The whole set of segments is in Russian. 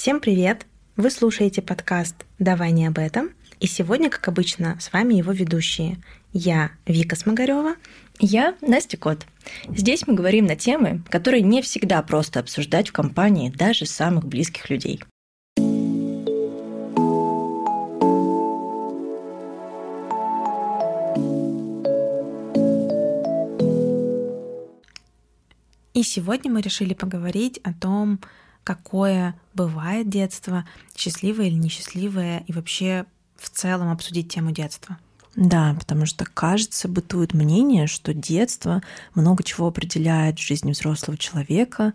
Всем привет! Вы слушаете подкаст «Давай не об этом». И сегодня, как обычно, с вами его ведущие. Я Вика Смогарева. Я Настя Кот. Здесь мы говорим на темы, которые не всегда просто обсуждать в компании даже самых близких людей. И сегодня мы решили поговорить о том, какое бывает детство, счастливое или несчастливое, и вообще в целом обсудить тему детства. Да, потому что, кажется, бытует мнение, что детство много чего определяет в жизни взрослого человека,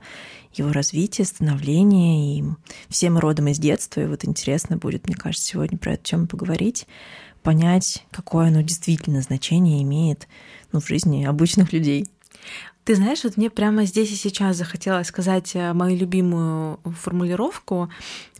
его развитие, становление, и все мы родом из детства, и вот интересно будет, мне кажется, сегодня про эту тему поговорить, понять, какое оно действительно значение имеет ну, в жизни обычных людей. Ты знаешь, вот мне прямо здесь и сейчас захотелось сказать э, мою любимую формулировку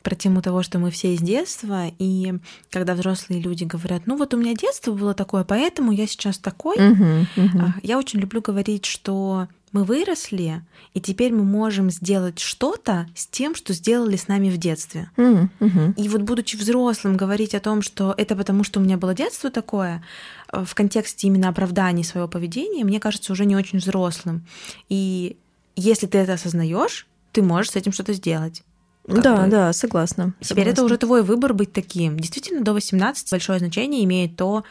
про тему того, что мы все из детства, и когда взрослые люди говорят, ну вот у меня детство было такое, поэтому я сейчас такой, uh-huh, uh-huh. я очень люблю говорить, что мы выросли, и теперь мы можем сделать что-то с тем, что сделали с нами в детстве. Mm-hmm. И вот будучи взрослым, говорить о том, что это потому, что у меня было детство такое, в контексте именно оправдания своего поведения, мне кажется, уже не очень взрослым. И если ты это осознаешь, ты можешь с этим что-то сделать. да, бы. да, согласна. Теперь согласна. это уже твой выбор быть таким. Действительно, до 18 большое значение имеет то,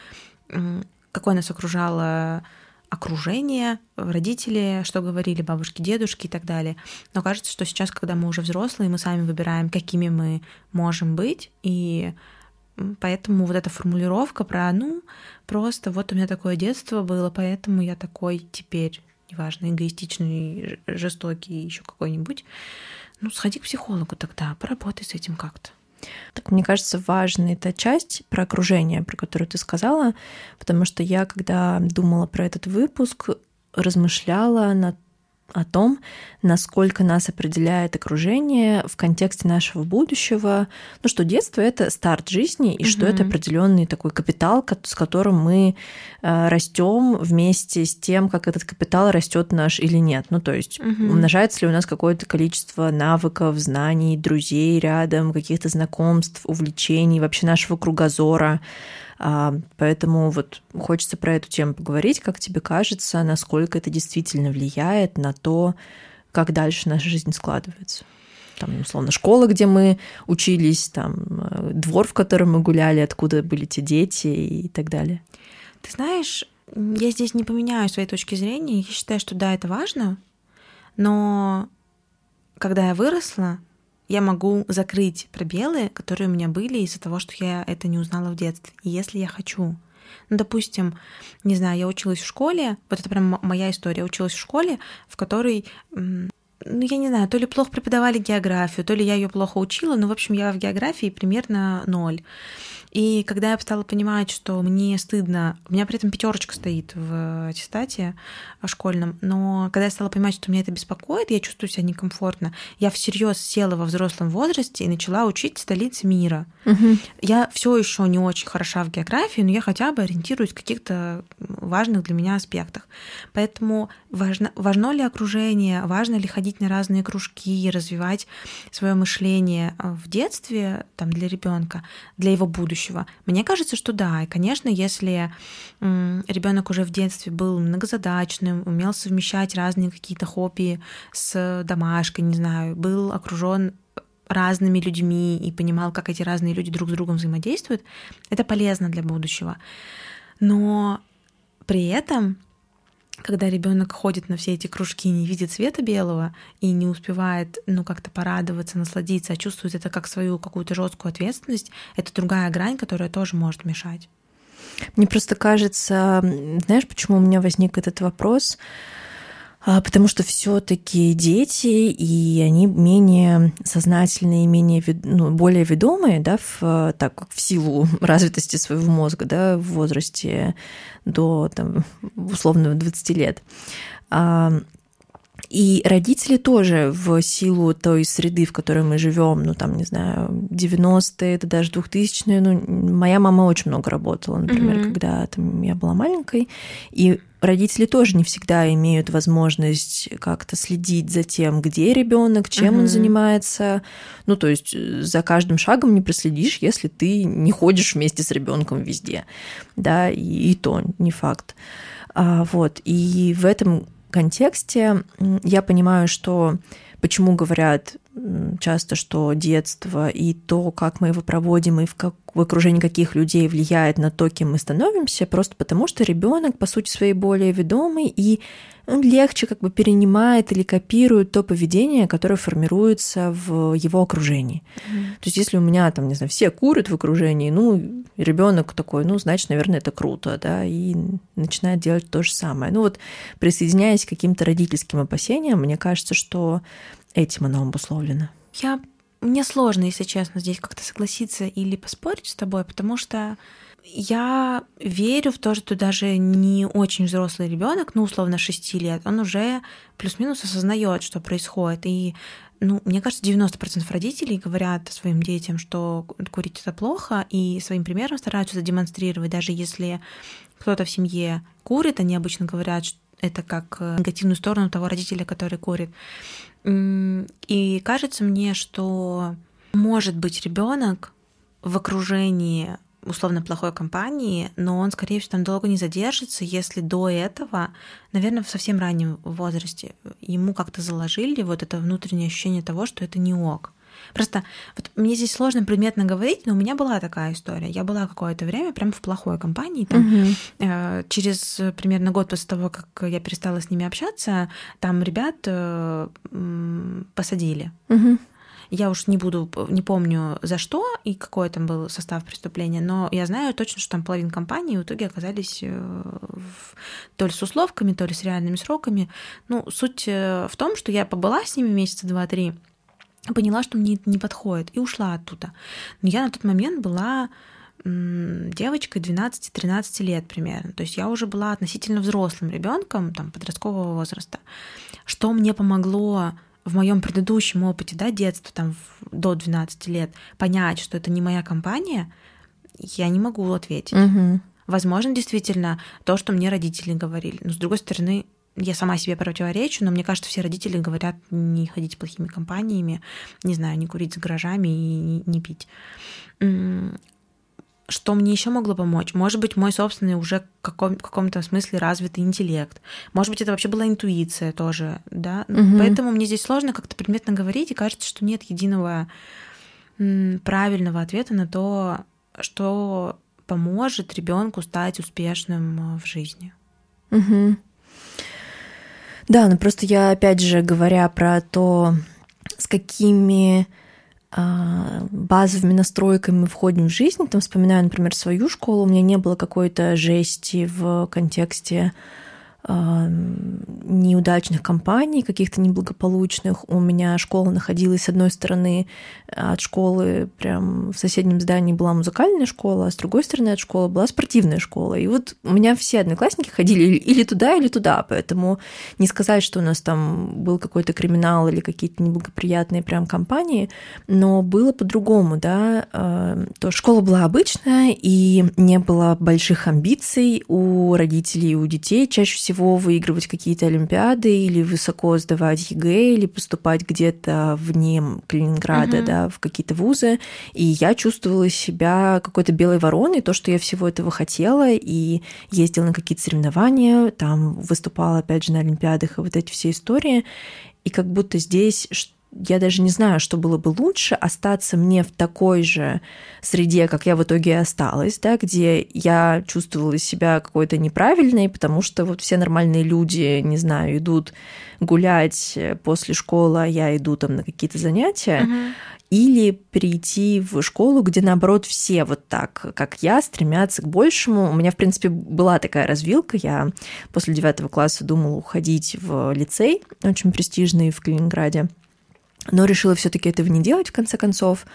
какое нас окружало окружение, родители, что говорили, бабушки, дедушки и так далее. Но кажется, что сейчас, когда мы уже взрослые, мы сами выбираем, какими мы можем быть, и поэтому вот эта формулировка про, ну, просто вот у меня такое детство было, поэтому я такой теперь, неважно, эгоистичный, жестокий, еще какой-нибудь, ну, сходи к психологу тогда, поработай с этим как-то. Так, мне кажется, важной эта часть про окружение, про которую ты сказала, потому что я, когда думала про этот выпуск, размышляла над о том, насколько нас определяет окружение в контексте нашего будущего. Ну что детство это старт жизни, и угу. что это определенный такой капитал, с которым мы э, растем вместе с тем, как этот капитал растет наш или нет. Ну то есть угу. умножается ли у нас какое-то количество навыков, знаний, друзей рядом, каких-то знакомств, увлечений, вообще нашего кругозора. А, поэтому вот хочется про эту тему поговорить. Как тебе кажется, насколько это действительно влияет на то, как дальше наша жизнь складывается? Там, условно, школа, где мы учились, там, э, двор, в котором мы гуляли, откуда были те дети и так далее. Ты знаешь, я здесь не поменяю своей точки зрения. Я считаю, что да, это важно, но когда я выросла, я могу закрыть пробелы, которые у меня были из-за того, что я это не узнала в детстве. Если я хочу, ну, допустим, не знаю, я училась в школе, вот это прям моя история, я училась в школе, в которой ну, я не знаю, то ли плохо преподавали географию, то ли я ее плохо учила, но, в общем, я в географии примерно ноль. И когда я стала понимать, что мне стыдно, у меня при этом пятерочка стоит в аттестате школьном, но когда я стала понимать, что меня это беспокоит, я чувствую себя некомфортно, я всерьез села во взрослом возрасте и начала учить столицы мира. Угу. Я все еще не очень хороша в географии, но я хотя бы ориентируюсь в каких-то важных для меня аспектах. Поэтому важно, важно ли окружение, важно ли ходить на разные кружки, развивать свое мышление в детстве там, для ребенка, для его будущего будущего? Мне кажется, что да. И, конечно, если ребенок уже в детстве был многозадачным, умел совмещать разные какие-то хобби с домашкой, не знаю, был окружен разными людьми и понимал, как эти разные люди друг с другом взаимодействуют, это полезно для будущего. Но при этом когда ребенок ходит на все эти кружки не видит света белого и не успевает, ну, как-то порадоваться, насладиться, а чувствует это как свою какую-то жесткую ответственность, это другая грань, которая тоже может мешать. Мне просто кажется, знаешь, почему у меня возник этот вопрос? А, потому что все-таки дети, и они менее сознательные, менее, ну, более ведомые, да, в, так в силу развитости своего мозга, да, в возрасте до, там, условно, 20 лет. И родители тоже в силу той среды, в которой мы живем, ну там, не знаю, 90-е, это даже 2000-е, ну, моя мама очень много работала, например, mm-hmm. когда там, я была маленькой, и родители тоже не всегда имеют возможность как-то следить за тем, где ребенок, чем uh-huh. он занимается. Ну, то есть э, за каждым шагом не проследишь, если ты не ходишь вместе с ребенком везде. Да, и, и то не факт. А, вот. И в этом контексте я понимаю, что почему говорят часто, что детство и то, как мы его проводим, и в, как, в окружении каких людей влияет на то, кем мы становимся, просто потому что ребенок, по сути своей, более ведомый и он легче как бы перенимает или копирует то поведение, которое формируется в его окружении. Mm-hmm. То есть, если у меня там, не знаю, все курят в окружении, ну, ребенок такой, ну, значит, наверное, это круто, да, и начинает делать то же самое. Ну, вот присоединяясь к каким-то родительским опасениям, мне кажется, что этим оно обусловлено. Я мне сложно, если честно, здесь как-то согласиться или поспорить с тобой, потому что я верю в то, что даже не очень взрослый ребенок, ну, условно, 6 лет, он уже плюс-минус осознает, что происходит. И, ну, мне кажется, 90% родителей говорят своим детям, что курить это плохо, и своим примером стараются демонстрировать, даже если кто-то в семье курит, они обычно говорят, что это как э, негативную сторону того родителя, который курит. И кажется мне, что может быть ребенок в окружении условно плохой компании, но он, скорее всего, там долго не задержится, если до этого, наверное, в совсем раннем возрасте ему как-то заложили вот это внутреннее ощущение того, что это не ок. Просто вот мне здесь сложно предметно говорить, но у меня была такая история. Я была какое-то время прям в плохой компании. Там, угу. э, через примерно год после того, как я перестала с ними общаться, там ребят э, посадили. Угу. Я уж не буду, не помню за что и какой там был состав преступления, но я знаю точно, что там половина компании в итоге оказались э, то ли с условками, то ли с реальными сроками. Ну, суть э, в том, что я побыла с ними месяца два-три, поняла, что мне это не подходит, и ушла оттуда. Но я на тот момент была девочкой 12-13 лет примерно. То есть я уже была относительно взрослым ребенком, там, подросткового возраста. Что мне помогло в моем предыдущем опыте, да, детства, там, до 12 лет, понять, что это не моя компания, я не могу ответить. Угу. Возможно, действительно, то, что мне родители говорили. Но, с другой стороны, я сама себе противоречу, но мне кажется, все родители говорят не ходить плохими компаниями, не знаю, не курить с гаражами и не, не пить. Что мне еще могло помочь? Может быть, мой собственный уже в каком- каком-то смысле развитый интеллект. Может быть, это вообще была интуиция тоже, да? Угу. Поэтому мне здесь сложно как-то предметно говорить, и кажется, что нет единого правильного ответа на то, что поможет ребенку стать успешным в жизни. Угу. Да, ну просто я, опять же, говоря про то, с какими а, базовыми настройками мы входим в жизнь, там вспоминаю, например, свою школу, у меня не было какой-то жести в контексте неудачных компаний, каких-то неблагополучных. У меня школа находилась, с одной стороны, от школы прям в соседнем здании была музыкальная школа, а с другой стороны от школы была спортивная школа. И вот у меня все одноклассники ходили или туда, или туда, поэтому не сказать, что у нас там был какой-то криминал или какие-то неблагоприятные прям компании, но было по-другому, да. То школа была обычная, и не было больших амбиций у родителей и у детей. Чаще всего всего выигрывать какие-то олимпиады или высоко сдавать ЕГЭ или поступать где-то вне Калининграда, угу. да, в какие-то вузы. И я чувствовала себя какой-то белой вороной, то, что я всего этого хотела, и ездила на какие-то соревнования, там выступала, опять же, на олимпиадах и вот эти все истории. И как будто здесь я даже не знаю, что было бы лучше, остаться мне в такой же среде, как я в итоге осталась, да, где я чувствовала себя какой-то неправильной, потому что вот все нормальные люди, не знаю, идут гулять после школы, а я иду там на какие-то занятия, uh-huh. или перейти в школу, где, наоборот, все вот так, как я, стремятся к большему. У меня, в принципе, была такая развилка. Я после девятого класса думала уходить в лицей, очень престижный в Калининграде но решила все-таки этого не делать в конце концов.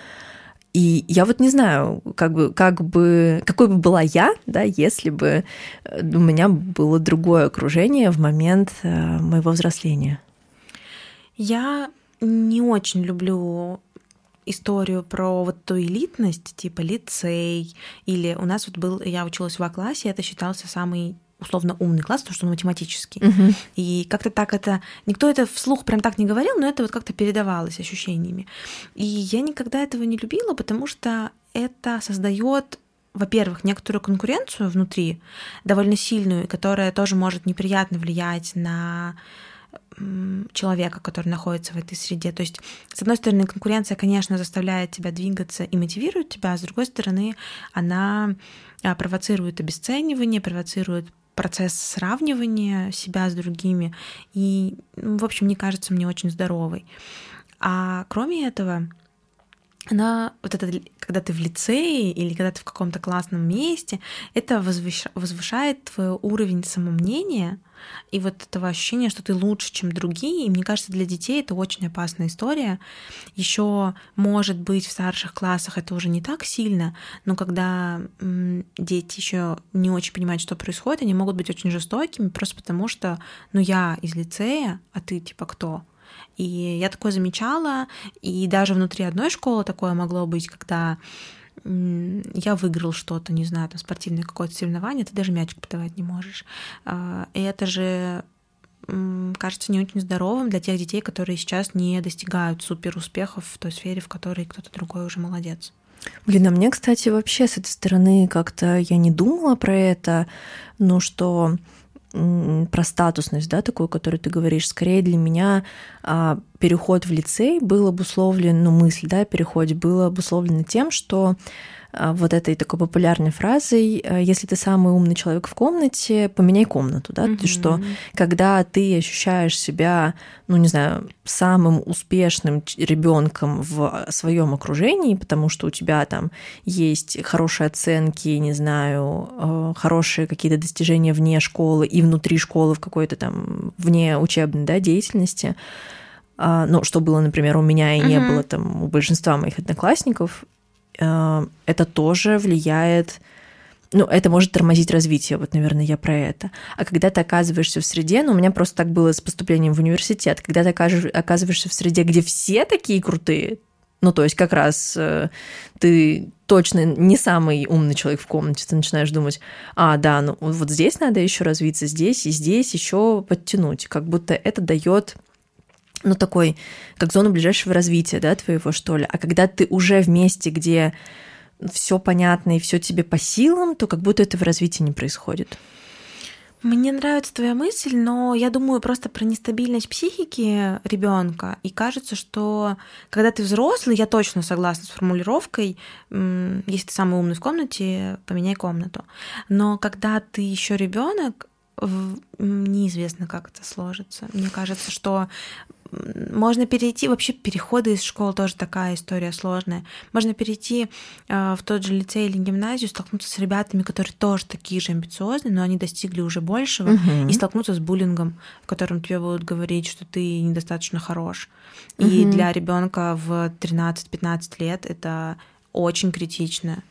И я вот не знаю, как бы, как бы, какой бы была я, да, если бы э, у меня было другое окружение в момент э, моего взросления. Я не очень люблю историю про вот ту элитность, типа лицей, или у нас вот был, я училась в А-классе, это считался самый условно умный класс, потому что он математический. Мгм. И как-то так это... Никто это вслух прям так не говорил, но это вот как-то передавалось ощущениями. И я никогда этого не любила, потому что это создает во-первых, некоторую конкуренцию внутри, довольно сильную, которая тоже может неприятно влиять на человека, который находится в этой среде. То есть, с одной стороны, конкуренция, конечно, заставляет тебя двигаться и мотивирует тебя, а с другой стороны, она а, провоцирует обесценивание, провоцирует процесс сравнивания себя с другими. И, ну, в общем, мне кажется, мне очень здоровой. А кроме этого, она, вот это, когда ты в лицее или когда ты в каком-то классном месте, это возвыш- возвышает твой уровень самомнения и вот этого ощущения, что ты лучше, чем другие. И мне кажется, для детей это очень опасная история. Еще, может быть, в старших классах это уже не так сильно, но когда дети еще не очень понимают, что происходит, они могут быть очень жестокими, просто потому что, ну, я из лицея, а ты типа кто? И я такое замечала, и даже внутри одной школы такое могло быть, когда я выиграл что-то, не знаю, там спортивное какое-то соревнование, ты даже мячик подавать не можешь. А, И это же кажется не очень здоровым для тех детей, которые сейчас не достигают супер успехов в той сфере, в которой кто-то другой уже молодец. Блин, а мне, кстати, вообще с этой стороны как-то я не думала про это, но что про статусность, да, такую, которую ты говоришь, скорее для меня а, переход в лицей был обусловлен, ну, мысль, да, о переходе был обусловлена тем, что а, вот этой такой популярной фразой, а, если ты самый умный человек в комнате, поменяй комнату, да, то, что когда ты ощущаешь себя, ну, не знаю, самым успешным ребенком в своем окружении, потому что у тебя там есть хорошие оценки, не знаю, э, хорошие какие-то достижения вне школы и внутри школы в какой-то там вне учебной да, деятельности, а, ну, что было, например, у меня и не Мгм. было там у большинства моих одноклассников, э, это тоже влияет ну, это может тормозить развитие, вот, наверное, я про это. А когда ты оказываешься в среде, ну, у меня просто так было с поступлением в университет, когда ты оказываешься в среде, где все такие крутые, ну, то есть как раз э, ты точно не самый умный человек в комнате, ты начинаешь думать, а, да, ну вот здесь надо еще развиться, здесь и здесь еще подтянуть, как будто это дает ну, такой, как зону ближайшего развития, да, твоего, что ли. А когда ты уже в месте, где все понятно и все тебе по силам, то как будто этого развития не происходит. Мне нравится твоя мысль, но я думаю просто про нестабильность психики ребенка. И кажется, что когда ты взрослый, я точно согласна с формулировкой, если ты самый умный в комнате, поменяй комнату. Но когда ты еще ребенок, неизвестно, как это сложится. Мне кажется, что можно перейти, вообще переходы из школ тоже такая история сложная. Можно перейти э, в тот же лицей или гимназию, столкнуться с ребятами, которые тоже такие же амбициозные, но они достигли уже большего, Мгм. и столкнуться с буллингом, в котором тебе будут говорить, что ты недостаточно хорош. И Мгм. для ребенка в 13-15 лет это очень критично.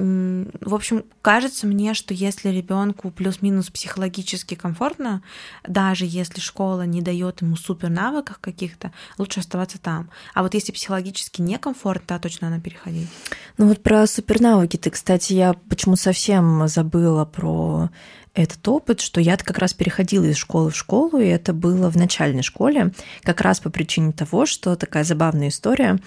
В общем, кажется мне, что если ребенку плюс-минус психологически комфортно, даже если школа не дает ему супер навыков каких-то, лучше оставаться там. А вот если психологически некомфортно, то точно надо переходить. Ну вот про супернавыки ты, кстати, я почему совсем забыла про этот опыт, что я как раз переходила из школы в школу, и это было в начальной школе, как раз по причине того, что такая забавная история.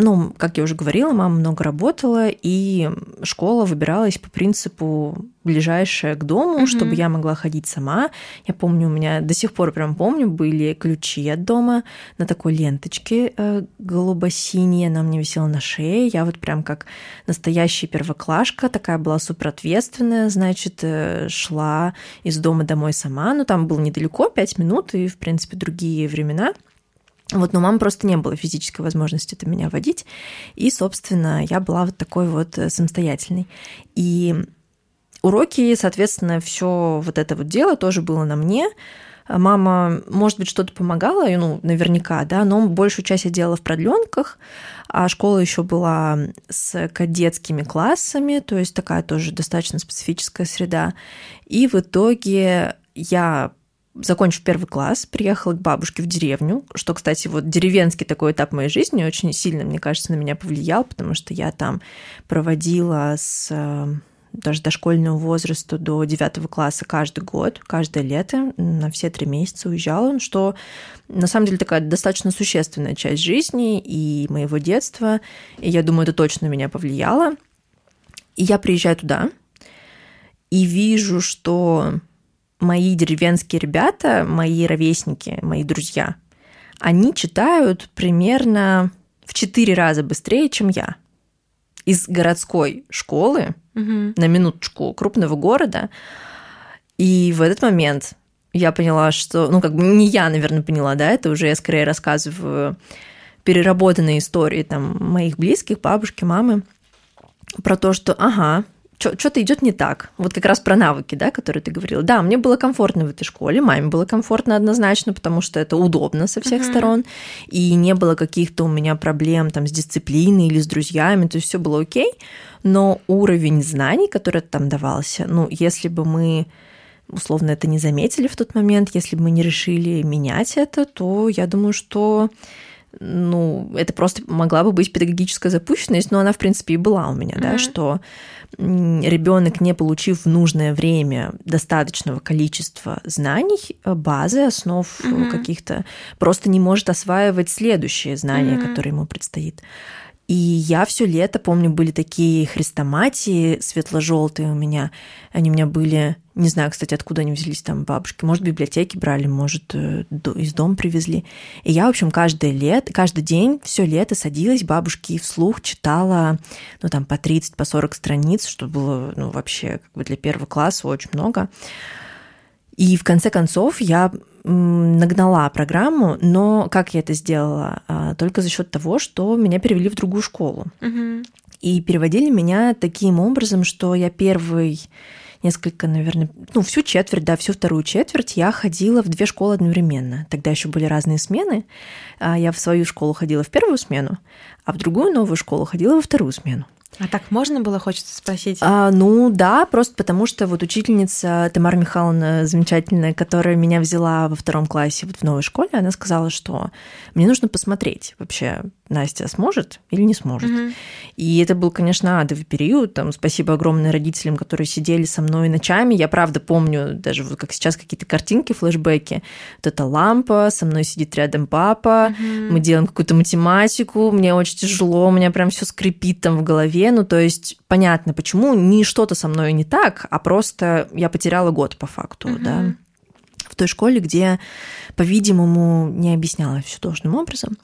Ну, как я уже говорила, мама много работала, и школа выбиралась по принципу ближайшая к дому, Мгм. чтобы я могла ходить сама. Я помню, у меня до сих пор прям помню, были ключи от дома на такой ленточке э, голубо-синей, она мне висела на шее. Я вот прям как настоящая первоклашка, такая была супер ответственная, значит, э, шла из дома домой сама. Ну, там было недалеко, пять минут, и, в принципе, другие времена. Вот, но мама просто не было физической возможности это меня водить. И, собственно, я была вот такой вот э, самостоятельной. И уроки, соответственно, все вот это вот дело тоже было на мне. Мама, может быть, что-то помогала, ну, наверняка, да, но большую часть я делала в продленках, а школа еще была с кадетскими классами, то есть такая тоже достаточно специфическая среда. И в итоге я закончив первый класс, приехала к бабушке в деревню, что, кстати, вот деревенский такой этап моей жизни очень сильно, мне кажется, на меня повлиял, потому что я там проводила с э, даже дошкольного возраста до девятого класса каждый год, каждое лето, на все три месяца уезжала, что на самом деле такая достаточно существенная часть жизни и моего детства, и я думаю, это точно на меня повлияло. И я приезжаю туда и вижу, что мои деревенские ребята, мои ровесники, мои друзья, они читают примерно в четыре раза быстрее, чем я. Из городской школы угу. на минуточку крупного города. И в этот момент я поняла, что, ну, как бы не я, наверное, поняла, да, это уже я скорее рассказываю переработанные истории там моих близких, бабушки, мамы, про то, что, ага, что-то идет не так. Вот как раз про навыки, да, которые ты говорила. Да, мне было комфортно в этой школе, маме было комфортно однозначно, потому что это удобно со всех uh-huh. сторон, и не было каких-то у меня проблем там с дисциплиной или с друзьями, то есть все было окей, но уровень знаний, который там давался, ну, если бы мы условно это не заметили в тот момент, если бы мы не решили менять это, то я думаю, что ну, это просто могла бы быть педагогическая запущенность, но она, в принципе, и была у меня, mm-hmm. да, что ребенок, не получив в нужное время достаточного количества знаний, э, базы, основ mm-hmm. каких-то, просто не может осваивать следующие знания, mm-hmm. которые ему предстоит. И я все лето, помню, были такие хрестоматии светло-желтые у меня. Они у меня были, не знаю, кстати, откуда они взялись там бабушки. Может, в библиотеке брали, может, э, из дома привезли. И я, в общем, каждое лето, каждый день, все лето садилась бабушки и вслух читала, ну, там, по 30, по 40 страниц, что было, ну, вообще, как бы для первого класса очень много. И в конце концов я нагнала программу, но как я это сделала? А, только за счет того, что меня перевели в другую школу. Угу. И переводили меня таким образом, что я первый несколько, наверное, ну, всю четверть, да, всю вторую четверть я ходила в две школы одновременно. Тогда еще были разные смены. А, я в свою школу ходила в первую смену, а в другую новую школу ходила во вторую смену. А так можно было, хочется спросить? А, ну да, просто потому что вот учительница Тамара Михайловна замечательная, которая меня взяла во втором классе вот в новой школе, она сказала, что мне нужно посмотреть вообще, Настя сможет или не сможет. Угу. И это был, конечно, адовый период. Там, спасибо огромное родителям, которые сидели со мной ночами. Я правда помню, даже вот как сейчас какие-то картинки, флешбеки. Вот эта лампа, со мной сидит рядом папа, угу. мы делаем какую-то математику, мне очень тяжело, у меня прям все скрипит там в голове. Ну, то есть понятно, почему не что-то со мной не так, а просто я потеряла год по факту, угу. да в той школе, где, по-видимому, не объясняла все должным образом.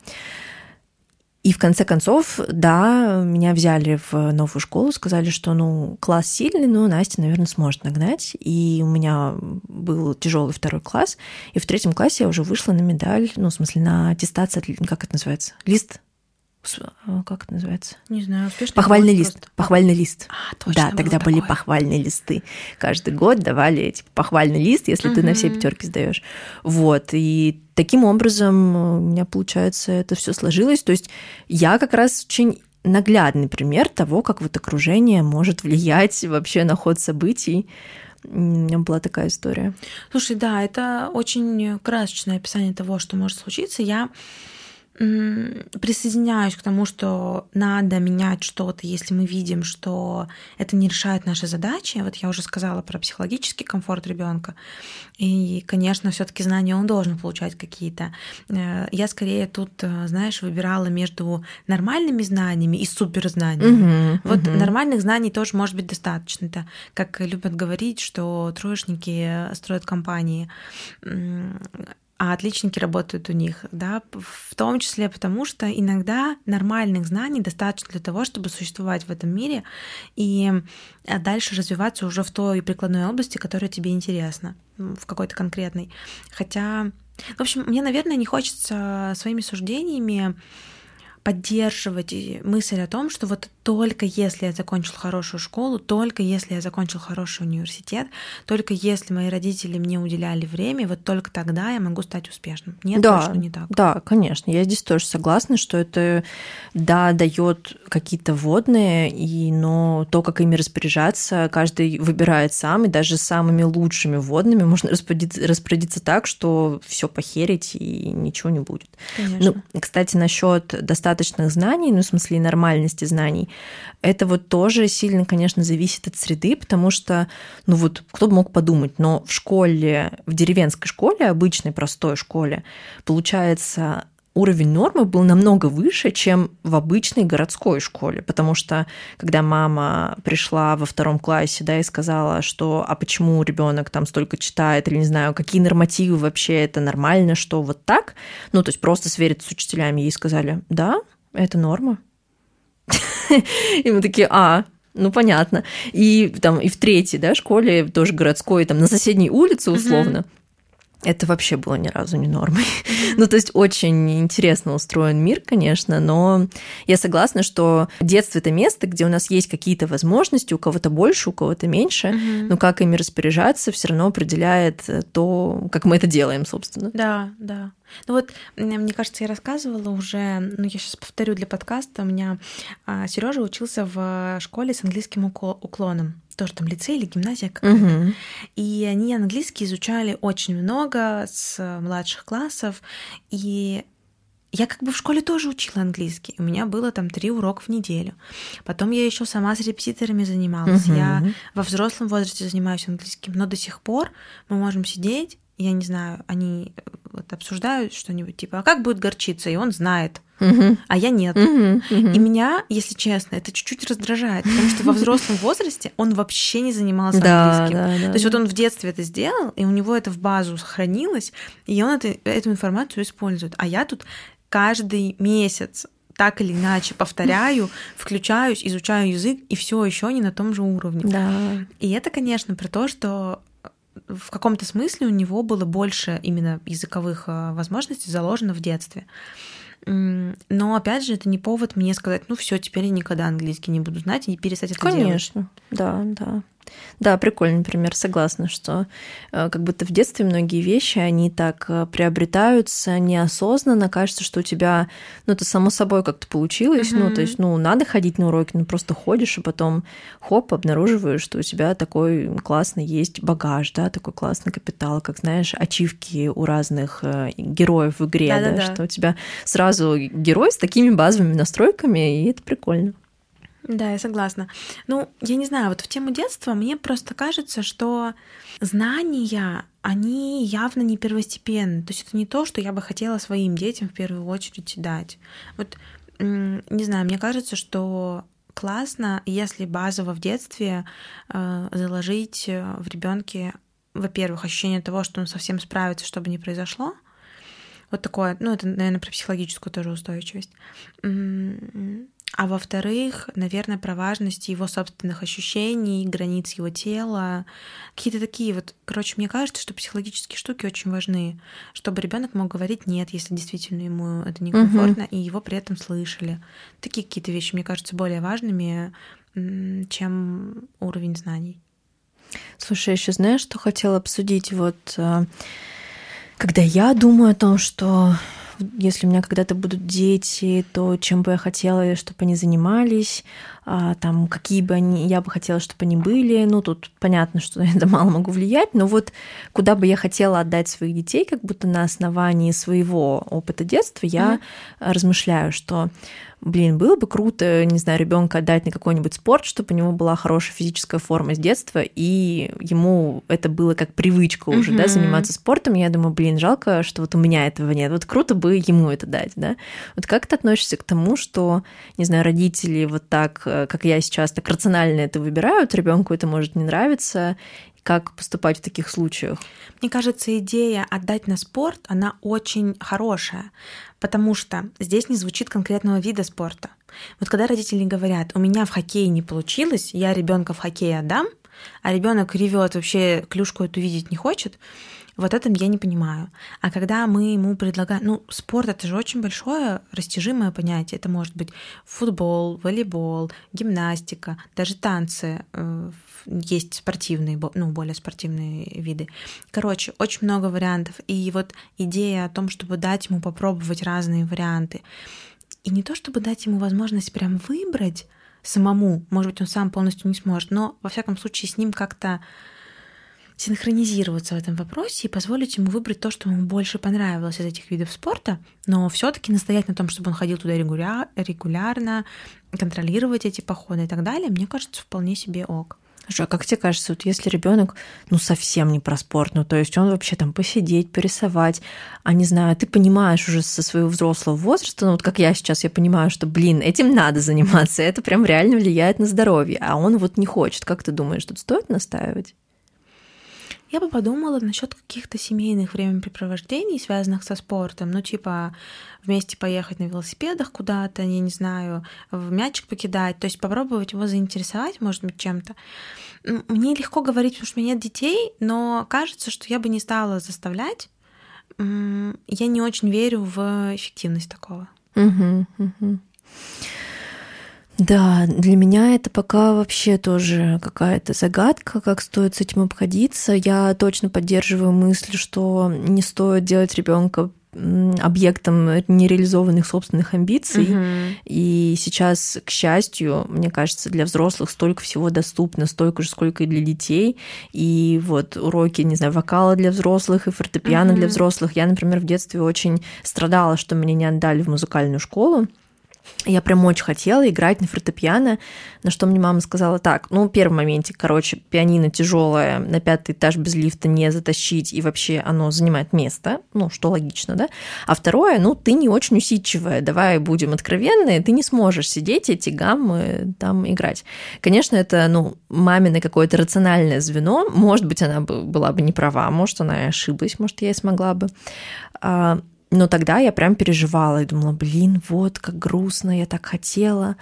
И в конце концов, да, меня взяли в новую школу, сказали, что, ну, класс сильный, но Настя, наверное, сможет нагнать. И у меня был тяжелый второй класс, и в третьем классе я уже вышла на медаль, ну, в смысле, на аттестацию, как это называется, лист как это называется? Не знаю, успешный Похвальный лист. Просто. Похвальный лист. А, точно. Да, тогда такое. были похвальные листы. Каждый год давали типа, похвальный лист, если угу. ты на все пятерки сдаешь. Вот. И таким образом у меня, получается, это все сложилось. То есть я как раз очень наглядный пример того, как вот окружение может влиять вообще на ход событий. У меня была такая история. Слушай, да, это очень красочное описание того, что может случиться. Я присоединяюсь к тому, что надо менять что-то, если мы видим, что это не решает наши задачи. Вот я уже сказала про психологический комфорт ребенка. И, конечно, все-таки знания он должен получать какие-то. Э, я скорее тут, э, знаешь, выбирала между нормальными знаниями и суперзнаниями. Угу, вот угу. нормальных знаний тоже может быть достаточно. Это как любят говорить, что троечники строят компании а отличники работают у них, да, в том числе потому, что иногда нормальных знаний достаточно для того, чтобы существовать в этом мире и э, дальше развиваться уже в той прикладной области, которая тебе интересна, в какой-то конкретной. Хотя, в общем, мне, наверное, не хочется своими суждениями поддерживать мысль о том, что вот только если я закончил хорошую школу, только если я закончил хороший университет, только если мои родители мне уделяли время, вот только тогда я могу стать успешным. Нет, да, точно не так. Да, конечно. Я здесь тоже согласна, что это, да, дает какие-то водные, и, но то, как ими распоряжаться, каждый выбирает сам, и даже самыми лучшими водными можно распорядиться, распорядиться так, что все похерить и ничего не будет. Конечно. Ну, кстати, насчет достаточных знаний, ну, в смысле нормальности знаний, это вот тоже сильно, конечно, зависит от среды, потому что, ну вот, кто бы мог подумать, но в школе, в деревенской школе, обычной простой школе, получается, уровень нормы был намного выше, чем в обычной городской школе, потому что когда мама пришла во втором классе, да, и сказала, что а почему ребенок там столько читает, или не знаю, какие нормативы вообще, это нормально, что вот так, ну, то есть просто свериться с учителями, ей сказали, да, это норма, и мы такие, а, ну понятно. И там и в третьей, да, школе, тоже городской, там на соседней улице условно, это вообще было ни разу не нормой. ну, то есть очень интересно устроен мир, конечно, но я согласна, что детство это место, где у нас есть какие-то возможности, у кого-то больше, у кого-то меньше, но как ими распоряжаться, все равно определяет то, как мы это делаем, собственно. Да, да. Ну вот, мне кажется, я рассказывала уже, ну я сейчас повторю для подкаста, у меня а, Сережа учился в школе с английским уклоном тоже там лицей или гимназия какая-то. Мгм. И они английский изучали очень много с младших классов. И я как бы в школе тоже учила английский. У меня было там три урока в неделю. Потом я еще сама с репетиторами занималась. Мгм. Я во взрослом возрасте занимаюсь английским. Но до сих пор мы можем сидеть, я не знаю, они э, вот обсуждают что-нибудь типа, а как будет горчица? И он знает, Мгм. а я нет. Мгм. Мгм. И меня, если честно, это чуть-чуть раздражает, потому что во взрослом возрасте он вообще не занимался Да, английским. да, да. То есть вот он в детстве это сделал, и у него это в базу сохранилось, и он это, эту информацию использует. А я тут каждый месяц так или иначе повторяю, включаюсь, изучаю язык, и все еще не на том же уровне. Да. И это, конечно, про то, что в каком-то смысле у него было больше именно языковых э, возможностей заложено в детстве. Но опять же, это не повод мне сказать, ну все, теперь я никогда английский не буду знать и перестать это делать. Конечно, да, да. Да, прикольный пример, согласна, что э, как будто в детстве многие вещи, они так э, приобретаются неосознанно, кажется, что у тебя, ну, это само собой как-то получилось, ну, Мгм. то есть, ну, надо ходить на уроки, ну, просто ходишь, и потом, хоп, обнаруживаешь, что у тебя такой классный есть багаж, да, такой классный капитал, как, знаешь, ачивки у разных э, героев в игре, да, Да-да-да. что у тебя сразу герой с такими базовыми настройками, и это прикольно. Да, я согласна. Ну, я не знаю, вот в тему детства мне просто кажется, что знания, они явно не первостепенны. То есть это не то, что я бы хотела своим детям в первую очередь дать. Вот, не знаю, мне кажется, что классно, если базово в детстве э, заложить э, в ребенке, во-первых, ощущение того, что он совсем справится, что бы ни произошло. Вот такое, ну, это, наверное, про психологическую тоже устойчивость. А во-вторых, наверное, про важность его собственных ощущений, границ его тела. Какие-то такие вот, короче, мне кажется, что психологические штуки очень важны, чтобы ребенок мог говорить нет, если действительно ему это некомфортно, и его при этом слышали. Такие какие-то вещи, мне кажутся более важными, чем уровень знаний. Слушай, я еще знаешь, что хотела обсудить? Вот э, когда я думаю о том, что если у меня когда-то будут дети, то чем бы я хотела, чтобы они занимались, там, какие бы они, я бы хотела, чтобы они были. Ну, тут понятно, что я это мало могу влиять, но вот куда бы я хотела отдать своих детей, как будто на основании своего опыта детства, я размышляю, что блин, было бы круто, не знаю, ребенка отдать на какой-нибудь спорт, чтобы у него была хорошая физическая форма с детства, и ему это было как привычка уже, да, Мгм. заниматься спортом. Я думаю, блин, жалко, что вот у меня этого нет. Вот круто бы ему это дать, да. Вот как ты относишься к тому, что, не знаю, родители вот так, как я сейчас, так рационально это выбирают, ребенку это может не нравиться, как поступать в таких случаях? Мне кажется, идея отдать на спорт, она очень хорошая, потому что здесь не звучит конкретного вида спорта. Вот когда родители говорят, у меня в хоккее не получилось, я ребенка в хоккей отдам, а ребенок ревет, вообще клюшку эту видеть не хочет, вот этом я не понимаю. А когда мы ему предлагаем... Ну, спорт — это же очень большое растяжимое понятие. Это может быть футбол, волейбол, гимнастика, даже танцы. Э, есть спортивные, ну, более спортивные виды. Короче, очень много вариантов. И вот идея о том, чтобы дать ему попробовать разные варианты. И не то, чтобы дать ему возможность прям выбрать самому, может быть, он сам полностью не сможет, но, во всяком случае, с ним как-то синхронизироваться в этом вопросе и позволить ему выбрать то, что ему больше понравилось из этих видов спорта, но все-таки настоять на том, чтобы он ходил туда регуляр, регулярно, контролировать эти походы и так далее, мне кажется, вполне себе ок. Слушай, а как тебе кажется, вот если ребенок ну совсем не про спорт, ну то есть он вообще там посидеть, порисовать, а не знаю, ты понимаешь уже со своего взрослого возраста, ну вот как я сейчас, я понимаю, что, блин, этим надо заниматься, это прям реально влияет на здоровье, а он вот не хочет. Как ты думаешь, тут стоит настаивать? Я бы подумала насчет каких-то семейных времяпрепровождений, связанных со спортом. Ну, типа, вместе поехать на велосипедах куда-то, я не знаю, в мячик покидать. То есть попробовать его заинтересовать, может быть, чем-то. Мне легко говорить, потому что у меня нет детей, но кажется, что я бы не стала заставлять. Я не очень верю в эффективность такого. Угу, угу. Да, для меня это пока вообще тоже какая-то загадка, как стоит с этим обходиться. Я точно поддерживаю мысль, что не стоит делать ребенка объектом нереализованных собственных амбиций. Угу. И сейчас, к счастью, мне кажется, для взрослых столько всего доступно, столько же, сколько и для детей. И вот уроки, не знаю, вокала для взрослых и фортепиано угу. для взрослых. Я, например, в детстве очень страдала, что меня не отдали в музыкальную школу. Я прям очень хотела играть на фортепиано, на что мне мама сказала так, ну, первый моментик, короче, пианино тяжелое, на пятый этаж без лифта не затащить, и вообще оно занимает место, ну, что логично, да? А второе, ну, ты не очень усидчивая, давай будем откровенны, ты не сможешь сидеть эти гаммы там играть. Конечно, это, ну, мамино какое-то рациональное звено, может быть, она была бы не права, может, она ошиблась, может, я и смогла бы. Но тогда я прям переживала и думала, блин, вот как грустно, я так хотела.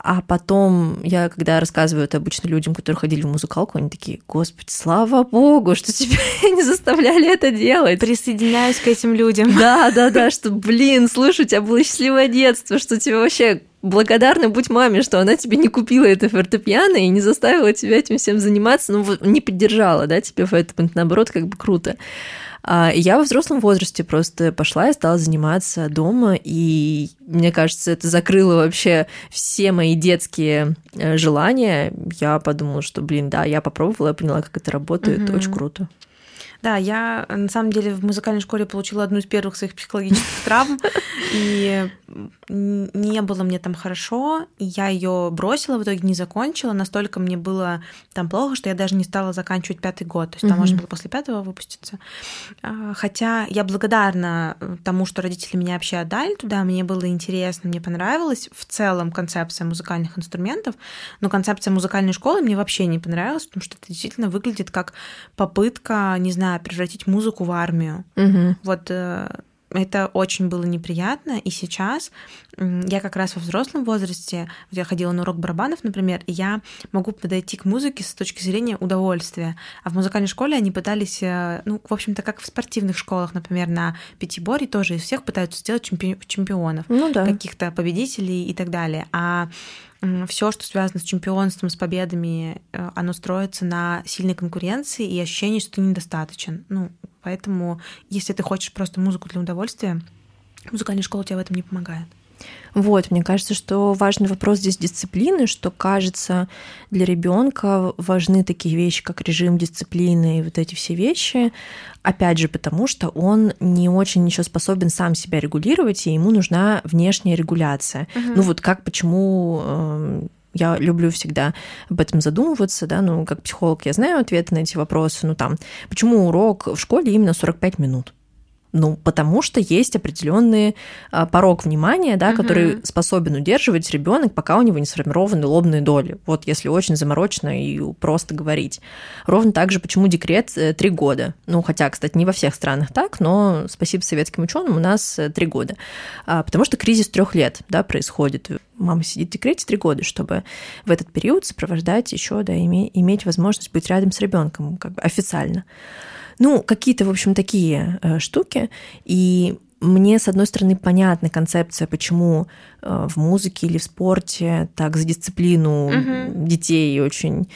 А потом я, когда рассказываю это обычно людям, которые ходили в музыкалку, они такие, господи, слава богу, что тебя не заставляли это делать. Присоединяюсь к этим людям. Да, да, да, что, блин, слушай, у тебя было счастливое детство, что тебе вообще благодарна будь маме, что она тебе не купила это фортепиано и не заставила тебя этим всем заниматься, ну, не поддержала, да, тебе в этом, наоборот, как бы круто. А, я во взрослом возрасте просто пошла и стала заниматься дома, и мне кажется, это закрыло вообще все мои детские э, желания. Я подумала, что, блин, да, я попробовала, я поняла, как это работает, угу. очень круто. Да, я на самом деле в музыкальной школе получила одну из первых своих психологических травм, и не было мне там хорошо, и я ее бросила, в итоге не закончила, настолько мне было там плохо, что я даже не стала заканчивать пятый год, то есть там mm-hmm. можно было после пятого выпуститься. А, хотя я благодарна тому, что родители меня вообще отдали туда, мне было интересно, мне понравилась в целом концепция музыкальных инструментов, но концепция музыкальной школы мне вообще не понравилась, потому что это действительно выглядит как попытка, не знаю, превратить музыку в армию. Mm-hmm. Вот э, это очень было неприятно, и сейчас я как раз во взрослом возрасте, я ходила на урок барабанов, например, и я могу подойти к музыке с точки зрения удовольствия. А в музыкальной школе они пытались, э, ну, в общем-то, как в спортивных школах, например, на пятиборе тоже из всех пытаются сделать чемпионов, ну, да. каких-то победителей и так далее. А все, что связано с чемпионством, с победами, э, оно строится на сильной конкуренции и ощущении, что ты недостаточен. Ну, поэтому, если ты хочешь просто музыку для удовольствия, музыкальная школа тебе в этом не помогает. Вот, мне кажется, что важный вопрос здесь дисциплины, что, кажется, для ребенка важны такие вещи, как режим дисциплины и вот эти все вещи, опять же, потому что он не очень еще способен сам себя регулировать, и ему нужна внешняя регуляция. Угу. Ну вот как, почему эм, я люблю всегда об этом задумываться, да, ну, как психолог я знаю ответы на эти вопросы, ну, там, почему урок в школе именно 45 минут? Ну, потому что есть определенный а, порог внимания, да, угу. который способен удерживать ребенок, пока у него не сформированы лобные доли. Вот если очень заморочно и просто говорить. Ровно так же, почему декрет э, три года. Ну, хотя, кстати, не во всех странах так, но спасибо советским ученым, у нас э, три года. А, потому что кризис трех лет да, происходит. Мама сидит в декрете три года, чтобы в этот период сопровождать еще, да, иметь возможность быть рядом с ребенком как бы официально. Ну, какие-то, в общем, такие э, штуки. И мне, с одной стороны, понятна концепция, почему э, в музыке или в спорте так за дисциплину угу. детей очень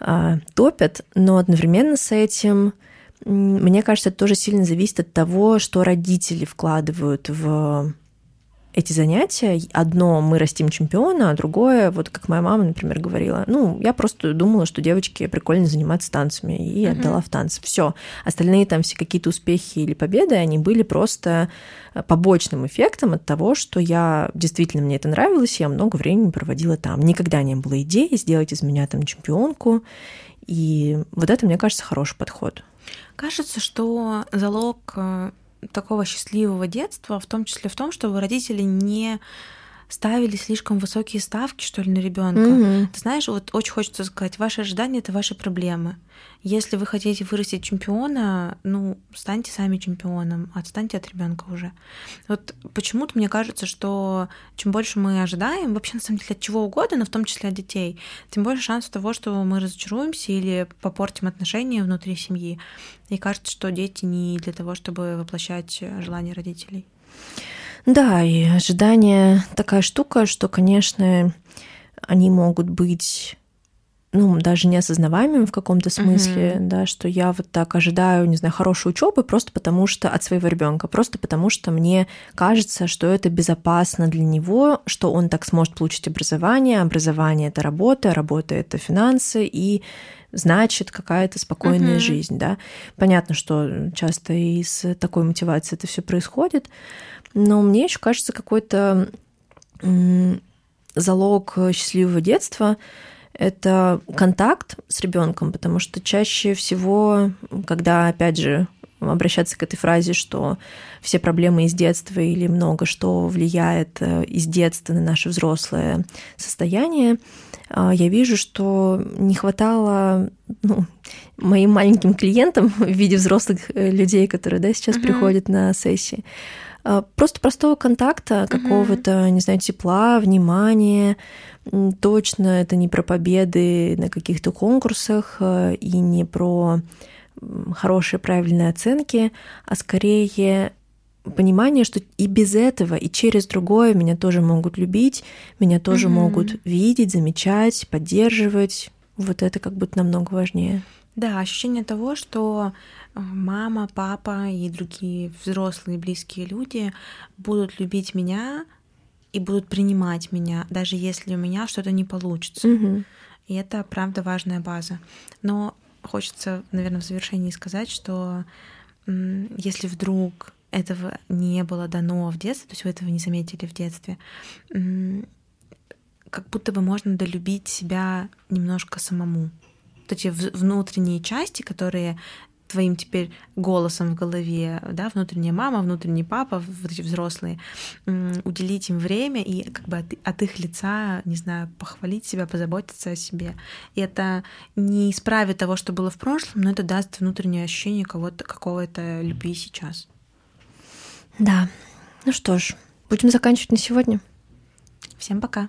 э, топят, но одновременно с этим мне кажется, это тоже сильно зависит от того, что родители вкладывают в эти занятия. Одно мы растим чемпиона, а другое, вот как моя мама, например, говорила, ну, я просто думала, что девочки прикольно заниматься танцами, и uh-huh. отдала в танцы. Все. Остальные там все какие-то успехи или победы, они были просто э, побочным эффектом от того, что я действительно мне это нравилось, я много времени проводила там. Никогда не было идеи сделать из меня там чемпионку. И вот это, мне кажется, хороший подход. Кажется, что залог э, такого счастливого детства, в том числе в том, чтобы родители не ставили слишком высокие ставки, что ли, на ребенка. Mm-hmm. Ты знаешь, вот очень хочется сказать, ваши ожидания это ваши проблемы. Если вы хотите вырастить чемпиона, ну, станьте сами чемпионом, отстаньте от ребенка уже. Вот почему-то мне кажется, что чем больше мы ожидаем, вообще на самом деле от чего угодно, но в том числе от детей, тем больше шансов того, что мы разочаруемся или попортим отношения внутри семьи. И кажется, что дети не для того, чтобы воплощать желания родителей. Да, и ожидания такая штука, что, конечно, они могут быть ну, даже неосознаваемым в каком-то смысле, mm-hmm. да, что я вот так ожидаю, не знаю, хорошей учебы просто потому что от своего ребенка, просто потому что мне кажется, что это безопасно для него, что он так сможет получить образование, образование это работа, работа это финансы и значит какая-то спокойная mm-hmm. жизнь, да. Понятно, что часто из такой мотивации это все происходит, но мне еще кажется какой-то залог счастливого детства это контакт с ребенком, потому что чаще всего, когда, опять же, обращаться к этой фразе, что все проблемы из детства или много что влияет э, из детства на наше взрослое состояние, а, я вижу, что не хватало ну, моим маленьким клиентам в виде взрослых э, людей, которые да, сейчас uh-huh. приходят на сессии, а, просто простого контакта, какого-то, не знаю, тепла, внимания, Точно это не про победы на каких-то конкурсах э, и не про хорошие правильные оценки, а скорее понимание, что и без этого, и через другое меня тоже могут любить, меня тоже mm-hmm. могут видеть, замечать, поддерживать. Вот это как будто намного важнее. Да, ощущение того, что э, мама, папа и другие взрослые близкие люди будут любить меня и будут принимать меня, даже если у меня что-то не получится. Угу. И это, правда, важная база. Но хочется, наверное, в завершении сказать, что если вдруг этого не было дано в детстве, то есть вы этого не заметили в детстве, как будто бы можно долюбить себя немножко самому. Вот эти внутренние части, которые твоим теперь голосом в голове, да, внутренняя мама, внутренний папа, вот эти взрослые, уделить им время и как бы от, от их лица, не знаю, похвалить себя, позаботиться о себе. И это не исправит того, что было в прошлом, но это даст внутреннее ощущение кого-то, какого-то любви сейчас. Да. Ну что ж, будем заканчивать на сегодня. Всем пока.